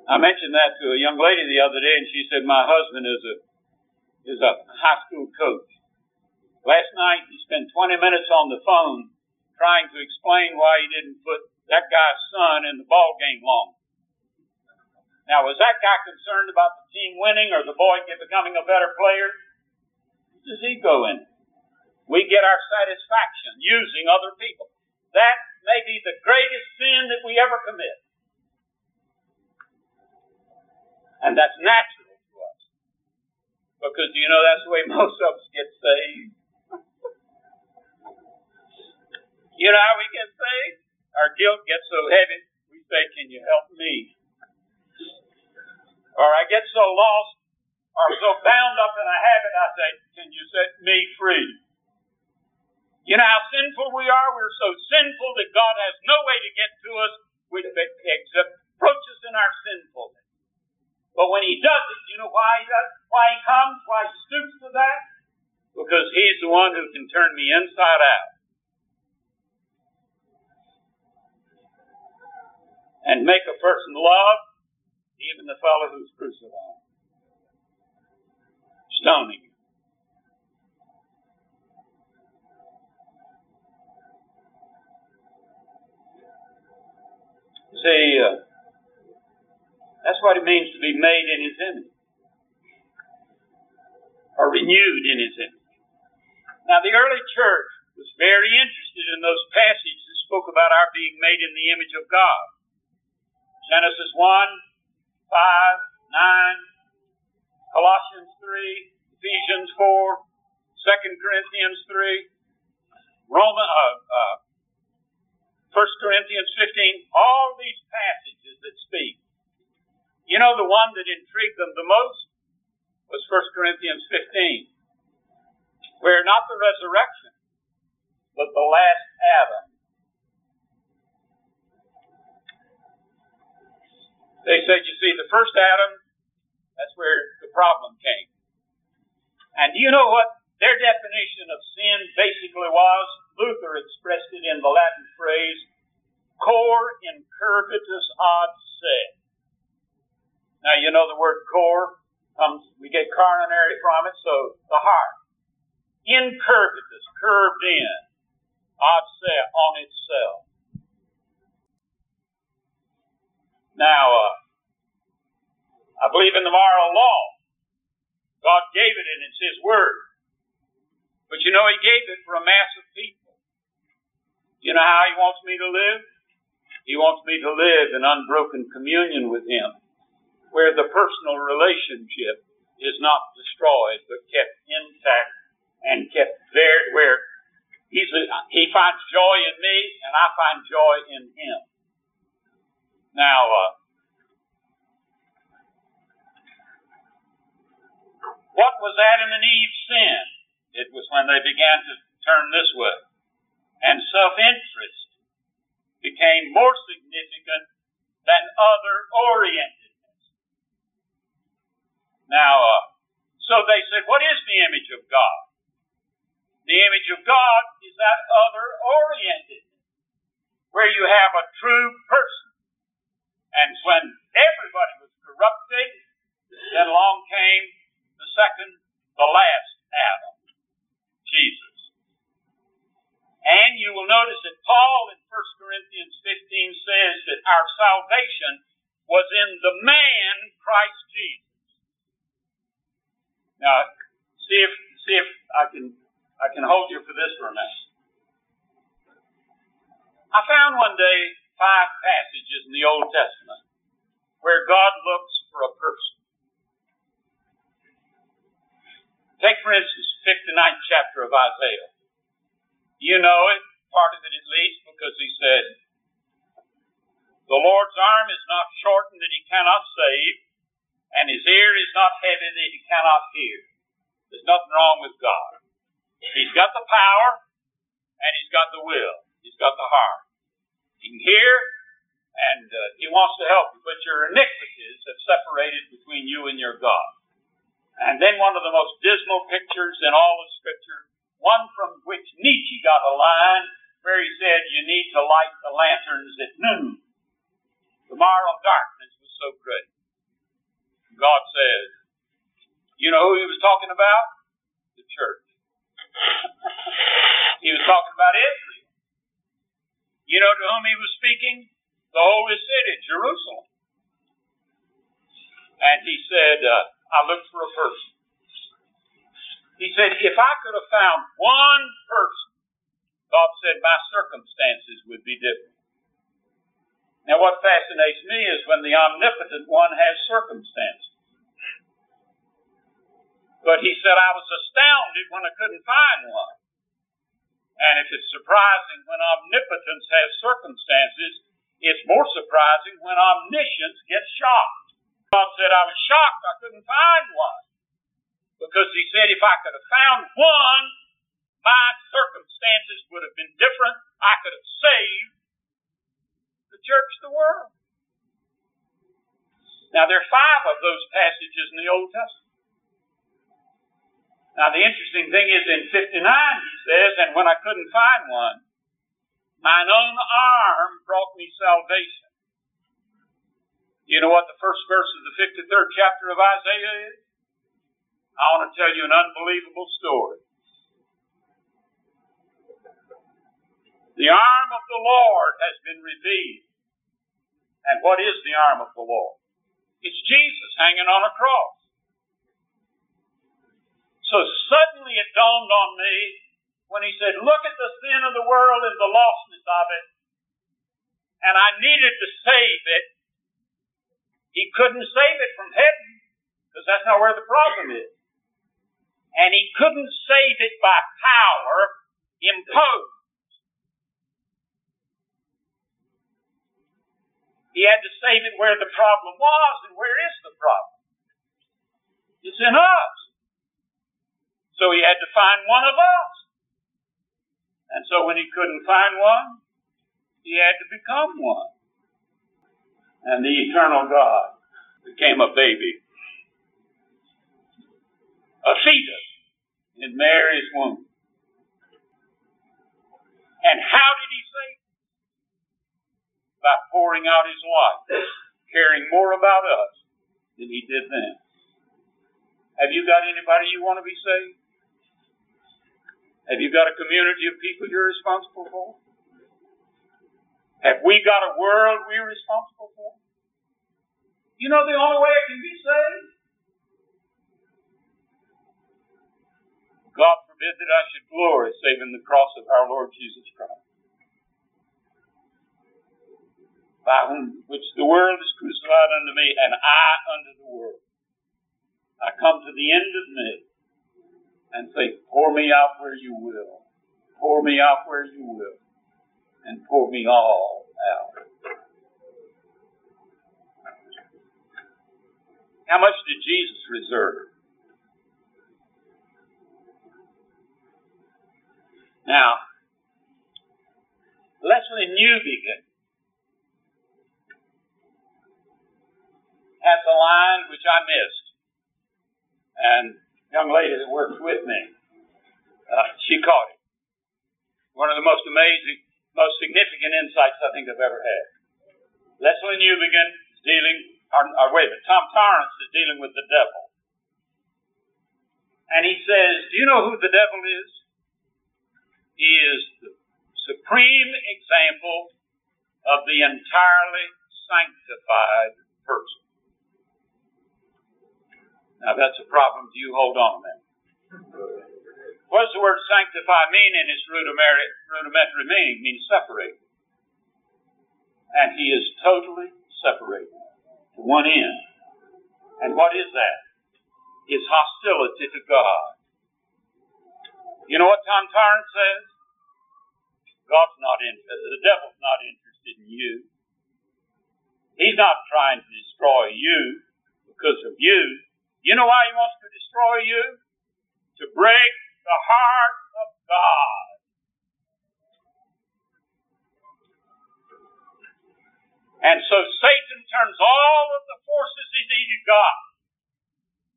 I mentioned that to a young lady the other day, and she said, "My husband is a is a high school coach. Last night he spent 20 minutes on the phone trying to explain why he didn't put that guy's son in the ball game long. Now, was that guy concerned about the team winning or the boy becoming a better player? Where's his ego in We get our satisfaction using other people. That may be the greatest sin that we ever commit. And that's natural to us. Because, you know, that's the way most of us get saved. you know how we get saved? Our guilt gets so heavy, we say, Can you help me? Or I get so lost or so bound up in a habit, I say, Can you set me free? You know how sinful we are? We're so sinful that God has no way to get to us except approach us in our sinfulness. But when he does it, you know why he does, why he comes, why he stoops to that? Because he's the one who can turn me inside out. And make a person love even the fellow who's crucified. Stoning. See, uh, that's what it means to be made in His image, or renewed in His image. Now, the early church was very interested in those passages that spoke about our being made in the image of God. Genesis 1, 5, 9, Colossians 3, Ephesians 4, 2 Corinthians 3, Roman, uh, uh, 1 Corinthians 15, all these passages that speak you know, the one that intrigued them the most was 1 Corinthians 15, where not the resurrection, but the last Adam. They said, you see, the first Adam, that's where the problem came. And do you know what their definition of sin basically was? Luther expressed it in the Latin phrase, cor incurvatus ad se. Now, you know the word core comes, we get coronary from it, so the heart. Incurvatus, curved in, offset on itself. Now, uh, I believe in the moral law. God gave it and it's His Word. But you know, He gave it for a mass of people. You know how He wants me to live? He wants me to live in unbroken communion with Him, where the personal relationship is not destroyed, but kept intact and kept there where he's a, he finds joy in me and I find joy in him. Now, uh, what was Adam and Eve's sin? It was when they began to turn this way. And self-interest became more significant than other orientedness. Now, uh, so they said, what is the image of God? The image of God is that other oriented, where you have a true person. And when everybody was corrupted, then along came the second, the last Adam, Jesus. And you will notice that Paul in 1 Corinthians 15 says that our salvation was in the man Christ Jesus. Now, see if see if I can I can hold you for this for a minute. I found one day five passages in the Old Testament where God looks for a person. Take, for instance, 59th chapter of Isaiah. You know it, part of it at least, because he said, The Lord's arm is not shortened that he cannot save, and his ear is not heavy that he cannot hear. There's nothing wrong with God. He's got the power and he's got the will. He's got the heart. He can hear and uh, he wants to help you, but your iniquities have separated between you and your God. And then one of the most dismal pictures in all of Scripture, one from which Nietzsche got a line where he said, You need to light the lanterns at noon. Tomorrow darkness was so great. God says, You know who he was talking about? The church. he was talking about Israel. You know to whom he was speaking? The holy city, Jerusalem. And he said, uh, I looked for a person. He said, if I could have found one person, God said my circumstances would be different. Now what fascinates me is when the omnipotent one has circumstances. But he said, I was astounded when I couldn't find one. And if it's surprising when omnipotence has circumstances, it's more surprising when omniscience gets shocked. God said, I was shocked I couldn't find one. Because he said, if I could have found one, my circumstances would have been different. I could have saved church, the world. Now, there are five of those passages in the Old Testament. Now, the interesting thing is in 59, he says, and when I couldn't find one, mine own arm brought me salvation. You know what the first verse of the 53rd chapter of Isaiah is? I want to tell you an unbelievable story. The arm of the Lord has been revealed. And what is the arm of the Lord? It's Jesus hanging on a cross. So suddenly it dawned on me when he said, Look at the sin of the world and the lostness of it. And I needed to save it. He couldn't save it from heaven because that's not where the problem is. And he couldn't save it by power imposed. He had to save it where the problem was, and where is the problem? It's in us. So he had to find one of us. And so when he couldn't find one, he had to become one. And the eternal God became a baby, a fetus in Mary's womb. And how did? By pouring out his life, caring more about us than he did then. Have you got anybody you want to be saved? Have you got a community of people you're responsible for? Have we got a world we're responsible for? You know the only way it can be saved? God forbid that I should glory save in the cross of our Lord Jesus Christ. By whom which the world is crucified unto me, and I unto the world. I come to the end of me and say, Pour me out where you will. Pour me out where you will. And pour me all out. How much did Jesus reserve? Now, Lesslie Newbigin has a line which I missed. And young lady that works with me, uh, she caught it. One of the most amazing, most significant insights I think I've ever had. Lesslie Newbigin is dealing, or, or wait a minute, Tom Torrance is dealing with the devil. And he says, Do you know who the devil is? He is the supreme example of the entirely sanctified person. Now that's a problem to you. Hold on a minute. What does the word sanctify mean in its rudimentary, meaning? It means separate. And he is totally separated to one end. And what is that? His hostility to God. You know what Tom Torrance says? God's not interested. the devil's not interested in you. He's not trying to destroy you because of you. You know why he wants to destroy you? To break the heart of God. And so Satan turns all of the forces he's got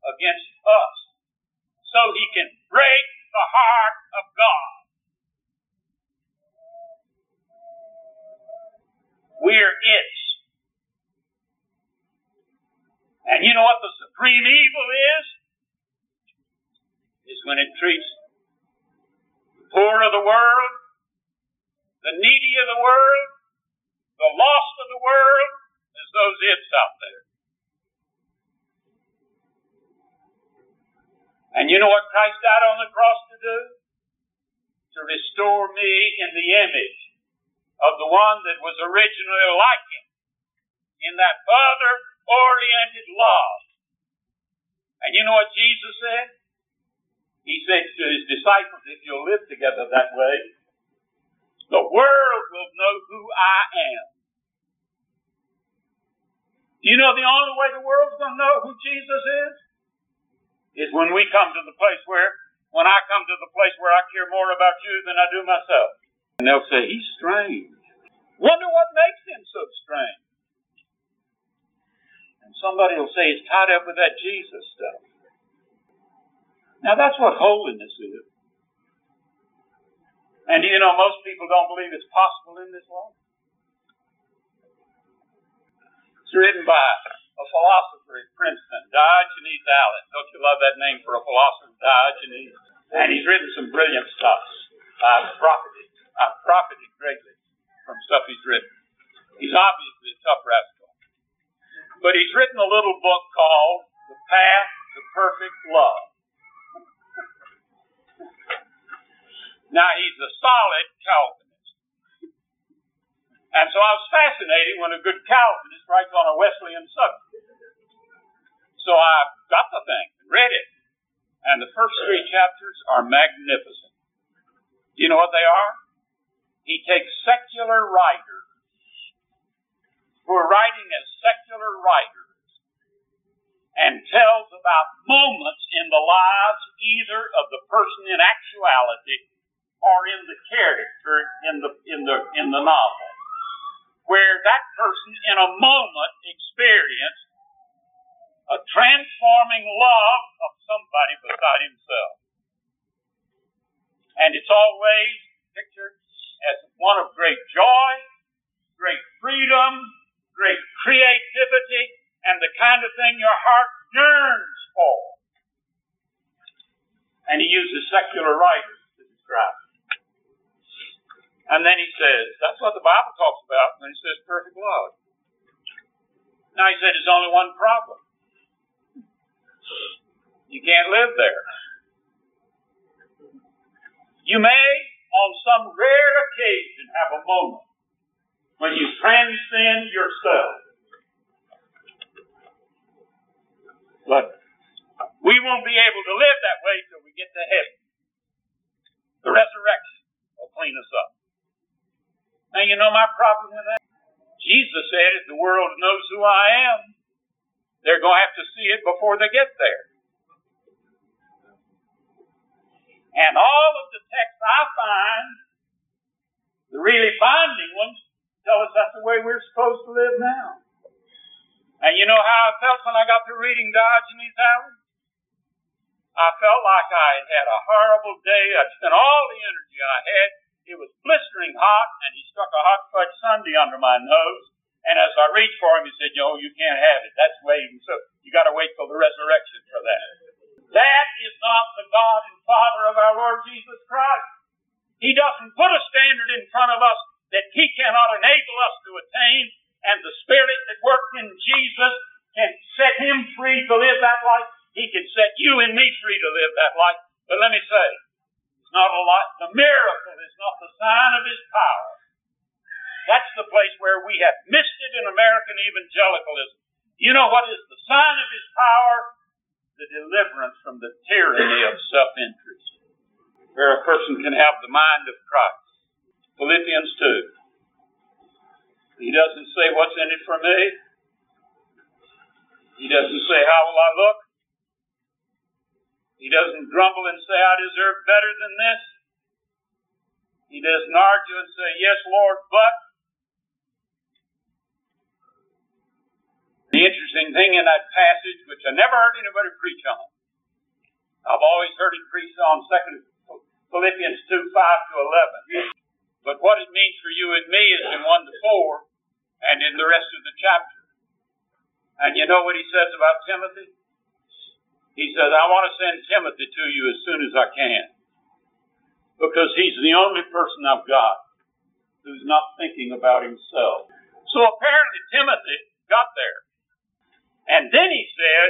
against us so he can break the heart of God. We're it. And you know what the supreme evil is? Is when it treats the poor of the world, the needy of the world, the lost of the world, as those it's out there. And you know what Christ died on the cross to do? To restore me in the image of the one that was originally like him in that other oriented love. And you know what Jesus said? He said to his disciples, if you'll live together that way, the world will know who I am. You know the only way the world's going to know who Jesus is? is when we come to the place where, when I come to the place where I care more about you than I do myself. And they'll say, he's strange. Wonder what makes him so strange. Somebody will say he's tied up with that Jesus stuff. Now that's what holiness is. And do you know, most people don't believe it's possible in this life. It's written by a philosopher at Princeton, Diogenes Allen. Don't you love that name for a philosopher, Diogenes? And he's written some brilliant stuff. I've profited, I've profited greatly from stuff he's written. He's obviously a tough rascal. But he's written a little book called The Path to Perfect Love. now he's a solid Calvinist. And so I was fascinated when a good Calvinist writes on a Wesleyan subject. So I got the thing, read it, and the first three chapters are magnificent. Do you know what they are? He takes secular writers who are writing as secular writers and tells about moments in the lives either of the person in actuality or in the character in the in the in the novel where that person in a moment experienced a transforming love of somebody beside himself. And it's always pictured as one of great joy, great freedom, great creativity, and the kind of thing your heart yearns for. And he uses secular writers to describe it. And then he says, that's what the Bible talks about when it says perfect love. Now he said there's only one problem. You can't live there. You may, on some rare occasion, have a moment transcend yourself. But we won't be able to live that way till we get to heaven. The resurrection will clean us up. Now, you know my problem with that? Jesus said, if the world knows who I am, they're going to have to see it before they get there. And all of the texts I find, the really binding ones, tell us that's the way we're supposed to live now. And you know how I felt when I got to reading Diogenes Allen? I felt like I had had a horrible day. I'd spent all the energy I had. It was blistering hot, and he stuck a hot fudge sundae under my nose. And as I reached for him, he said, "Yo, you can't have it. That's waiting. So you got to wait till the resurrection for that." That is not the God and Father of our Lord Jesus Christ. He doesn't put a standard in front of us that He cannot enable us to attain, and the Spirit that worked in Jesus can set Him free to live that life. He can set you and me free to live that life. But let me say, it's not a lot. The miracle is not the sign of His power. That's the place where we have missed it in American evangelicalism. You know what is the sign of His power? The deliverance from the tyranny of self-interest. Where a person can have the mind of Christ. Philippians 2. He doesn't say, What's in it for me? He doesn't say, How will I look? He doesn't grumble and say, I deserve better than this. He doesn't argue and say, Yes, Lord, but. The interesting thing in that passage, which I never heard anybody preach on, I've always heard it preached on Second Philippians 2 5 to 11. But what it means for you and me is in 1 to 4 and in the rest of the chapter. And you know what he says about Timothy? He says, I want to send Timothy to you as soon as I can. Because he's the only person I've got who's not thinking about himself. So apparently Timothy got there. And then he said,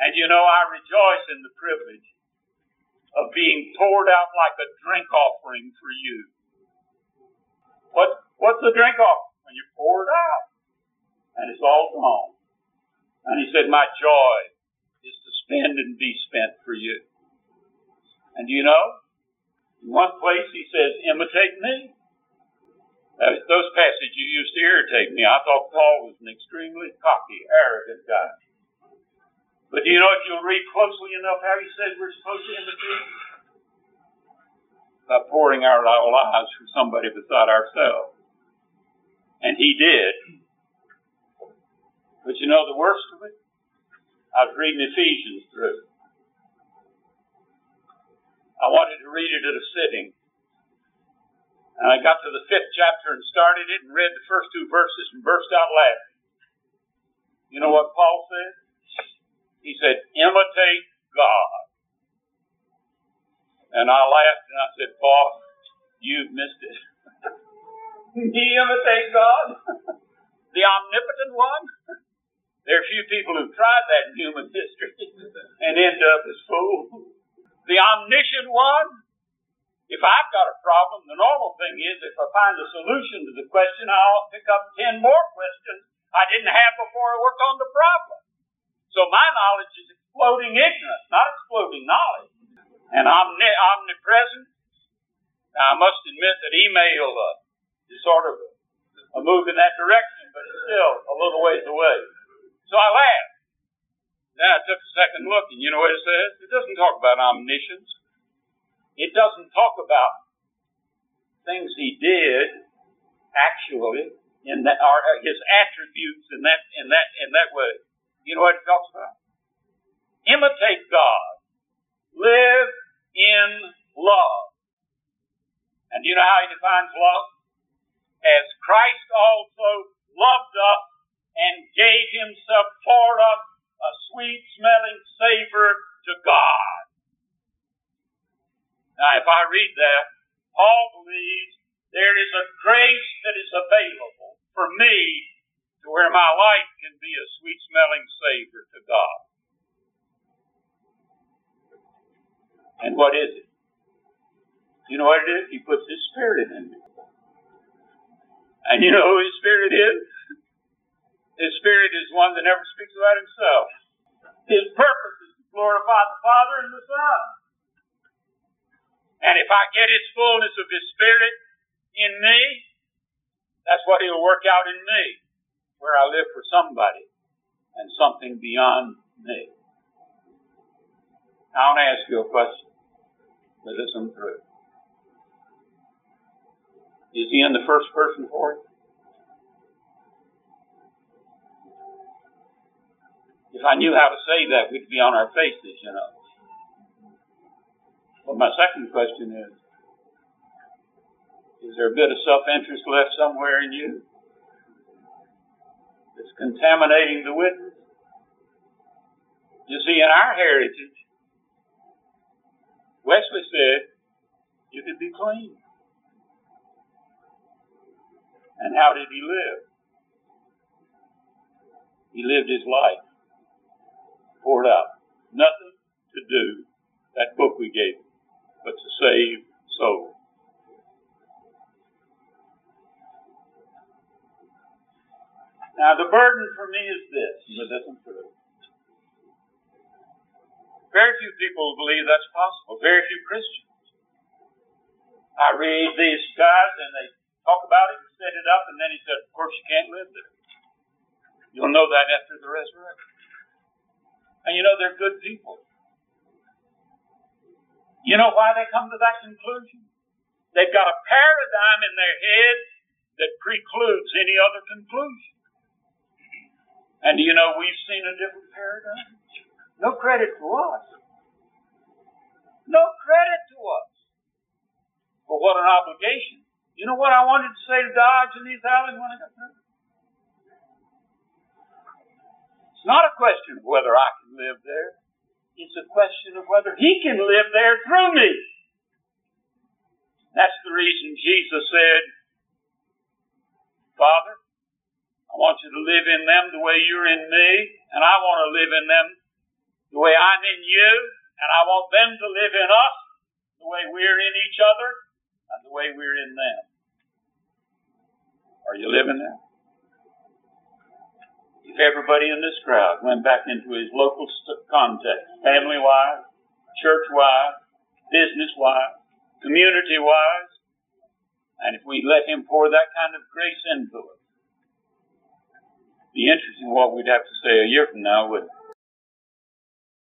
and you know, I rejoice in the privilege of being poured out like a drink offering for you. What, what's the drink offering? When you pour it out and it's all gone. And he said, my joy is to spend and be spent for you. And you know, in one place he says, imitate me. Those passages used to irritate me. I thought Paul was an extremely cocky, arrogant guy. But do you know if you'll read closely enough how he said we're supposed to imitate? By pouring out our lives for somebody beside ourselves. And he did. But you know the worst of it? I was reading Ephesians through. I wanted to read it at a sitting. And I got to the fifth chapter and started it and read the first two verses and burst out laughing. You know what Paul said? He said, imitate God. And I laughed and I said, Paul, you've missed it. he imitate God? the omnipotent one? There are few people who've tried that in human history and end up as fools. The omniscient one? If I've got a problem, the normal thing is if I find a solution to the question, I'll pick up ten more questions I didn't have before I worked on the problem. So my knowledge is exploding ignorance, not exploding knowledge. And omni- omnipresent. Now, I must admit that email uh, is sort of a, a move in that direction, but it's still a little ways away. So I laughed. Then I took a second look, and you know what it says? It doesn't talk about omniscience. It doesn't talk about things he did actually in that or his attributes in that in that in that way. You know what it talks about? Imitate God. Live in love. And do you know how he defines love? As Christ also loved us and gave himself for us a sweet smelling savor to God. Now, if I read that, Paul believes there is a grace that is available for me to where my life can be a sweet smelling savor to God. And what is it? You know what it is? He puts His Spirit in me. And you know who his spirit is? His spirit is one that never speaks about himself. His purpose is to glorify the Father and the Son. And if I get his fullness of his spirit in me, that's what he'll work out in me, where I live for somebody and something beyond me. I want to ask you a question to listen through. Is he in the first person for you? If I knew how to say that, we'd be on our faces, you know. But my second question is, is there a bit of self-interest left somewhere in you that's contaminating the witness? You see, in our heritage, Wesley said, you could be clean. And how did he live? He lived his life, poured out. Nothing to do, that book we gave him, but to save souls. Now, the burden for me is this, but listen through. Very few people believe that's possible. Very few Christians. I read these guys and they talk about it and set it up, and then he said, Of course, you can't live there. You'll know that after the resurrection. And you know, they're good people. You know why they come to that conclusion? They've got a paradigm in their head that precludes any other conclusion. And do you know we've seen a different paradigm? No credit to us. No credit to us. But what an obligation you know what I wanted to say to Dodge and these alleys when I got through? It's not a question of whether I can live there. It's a question of whether He can live there through me. That's the reason Jesus said, Father, I want you to live in them the way you're in me, and I want to live in them the way I'm in you, and I want them to live in us the way we're in each other, and the way we're in them. Are you living there? If everybody in this crowd went back into his local context, family wise, church wise, business wise, community wise, and if we let him pour that kind of grace into us, be interesting what we'd have to say a year from now, would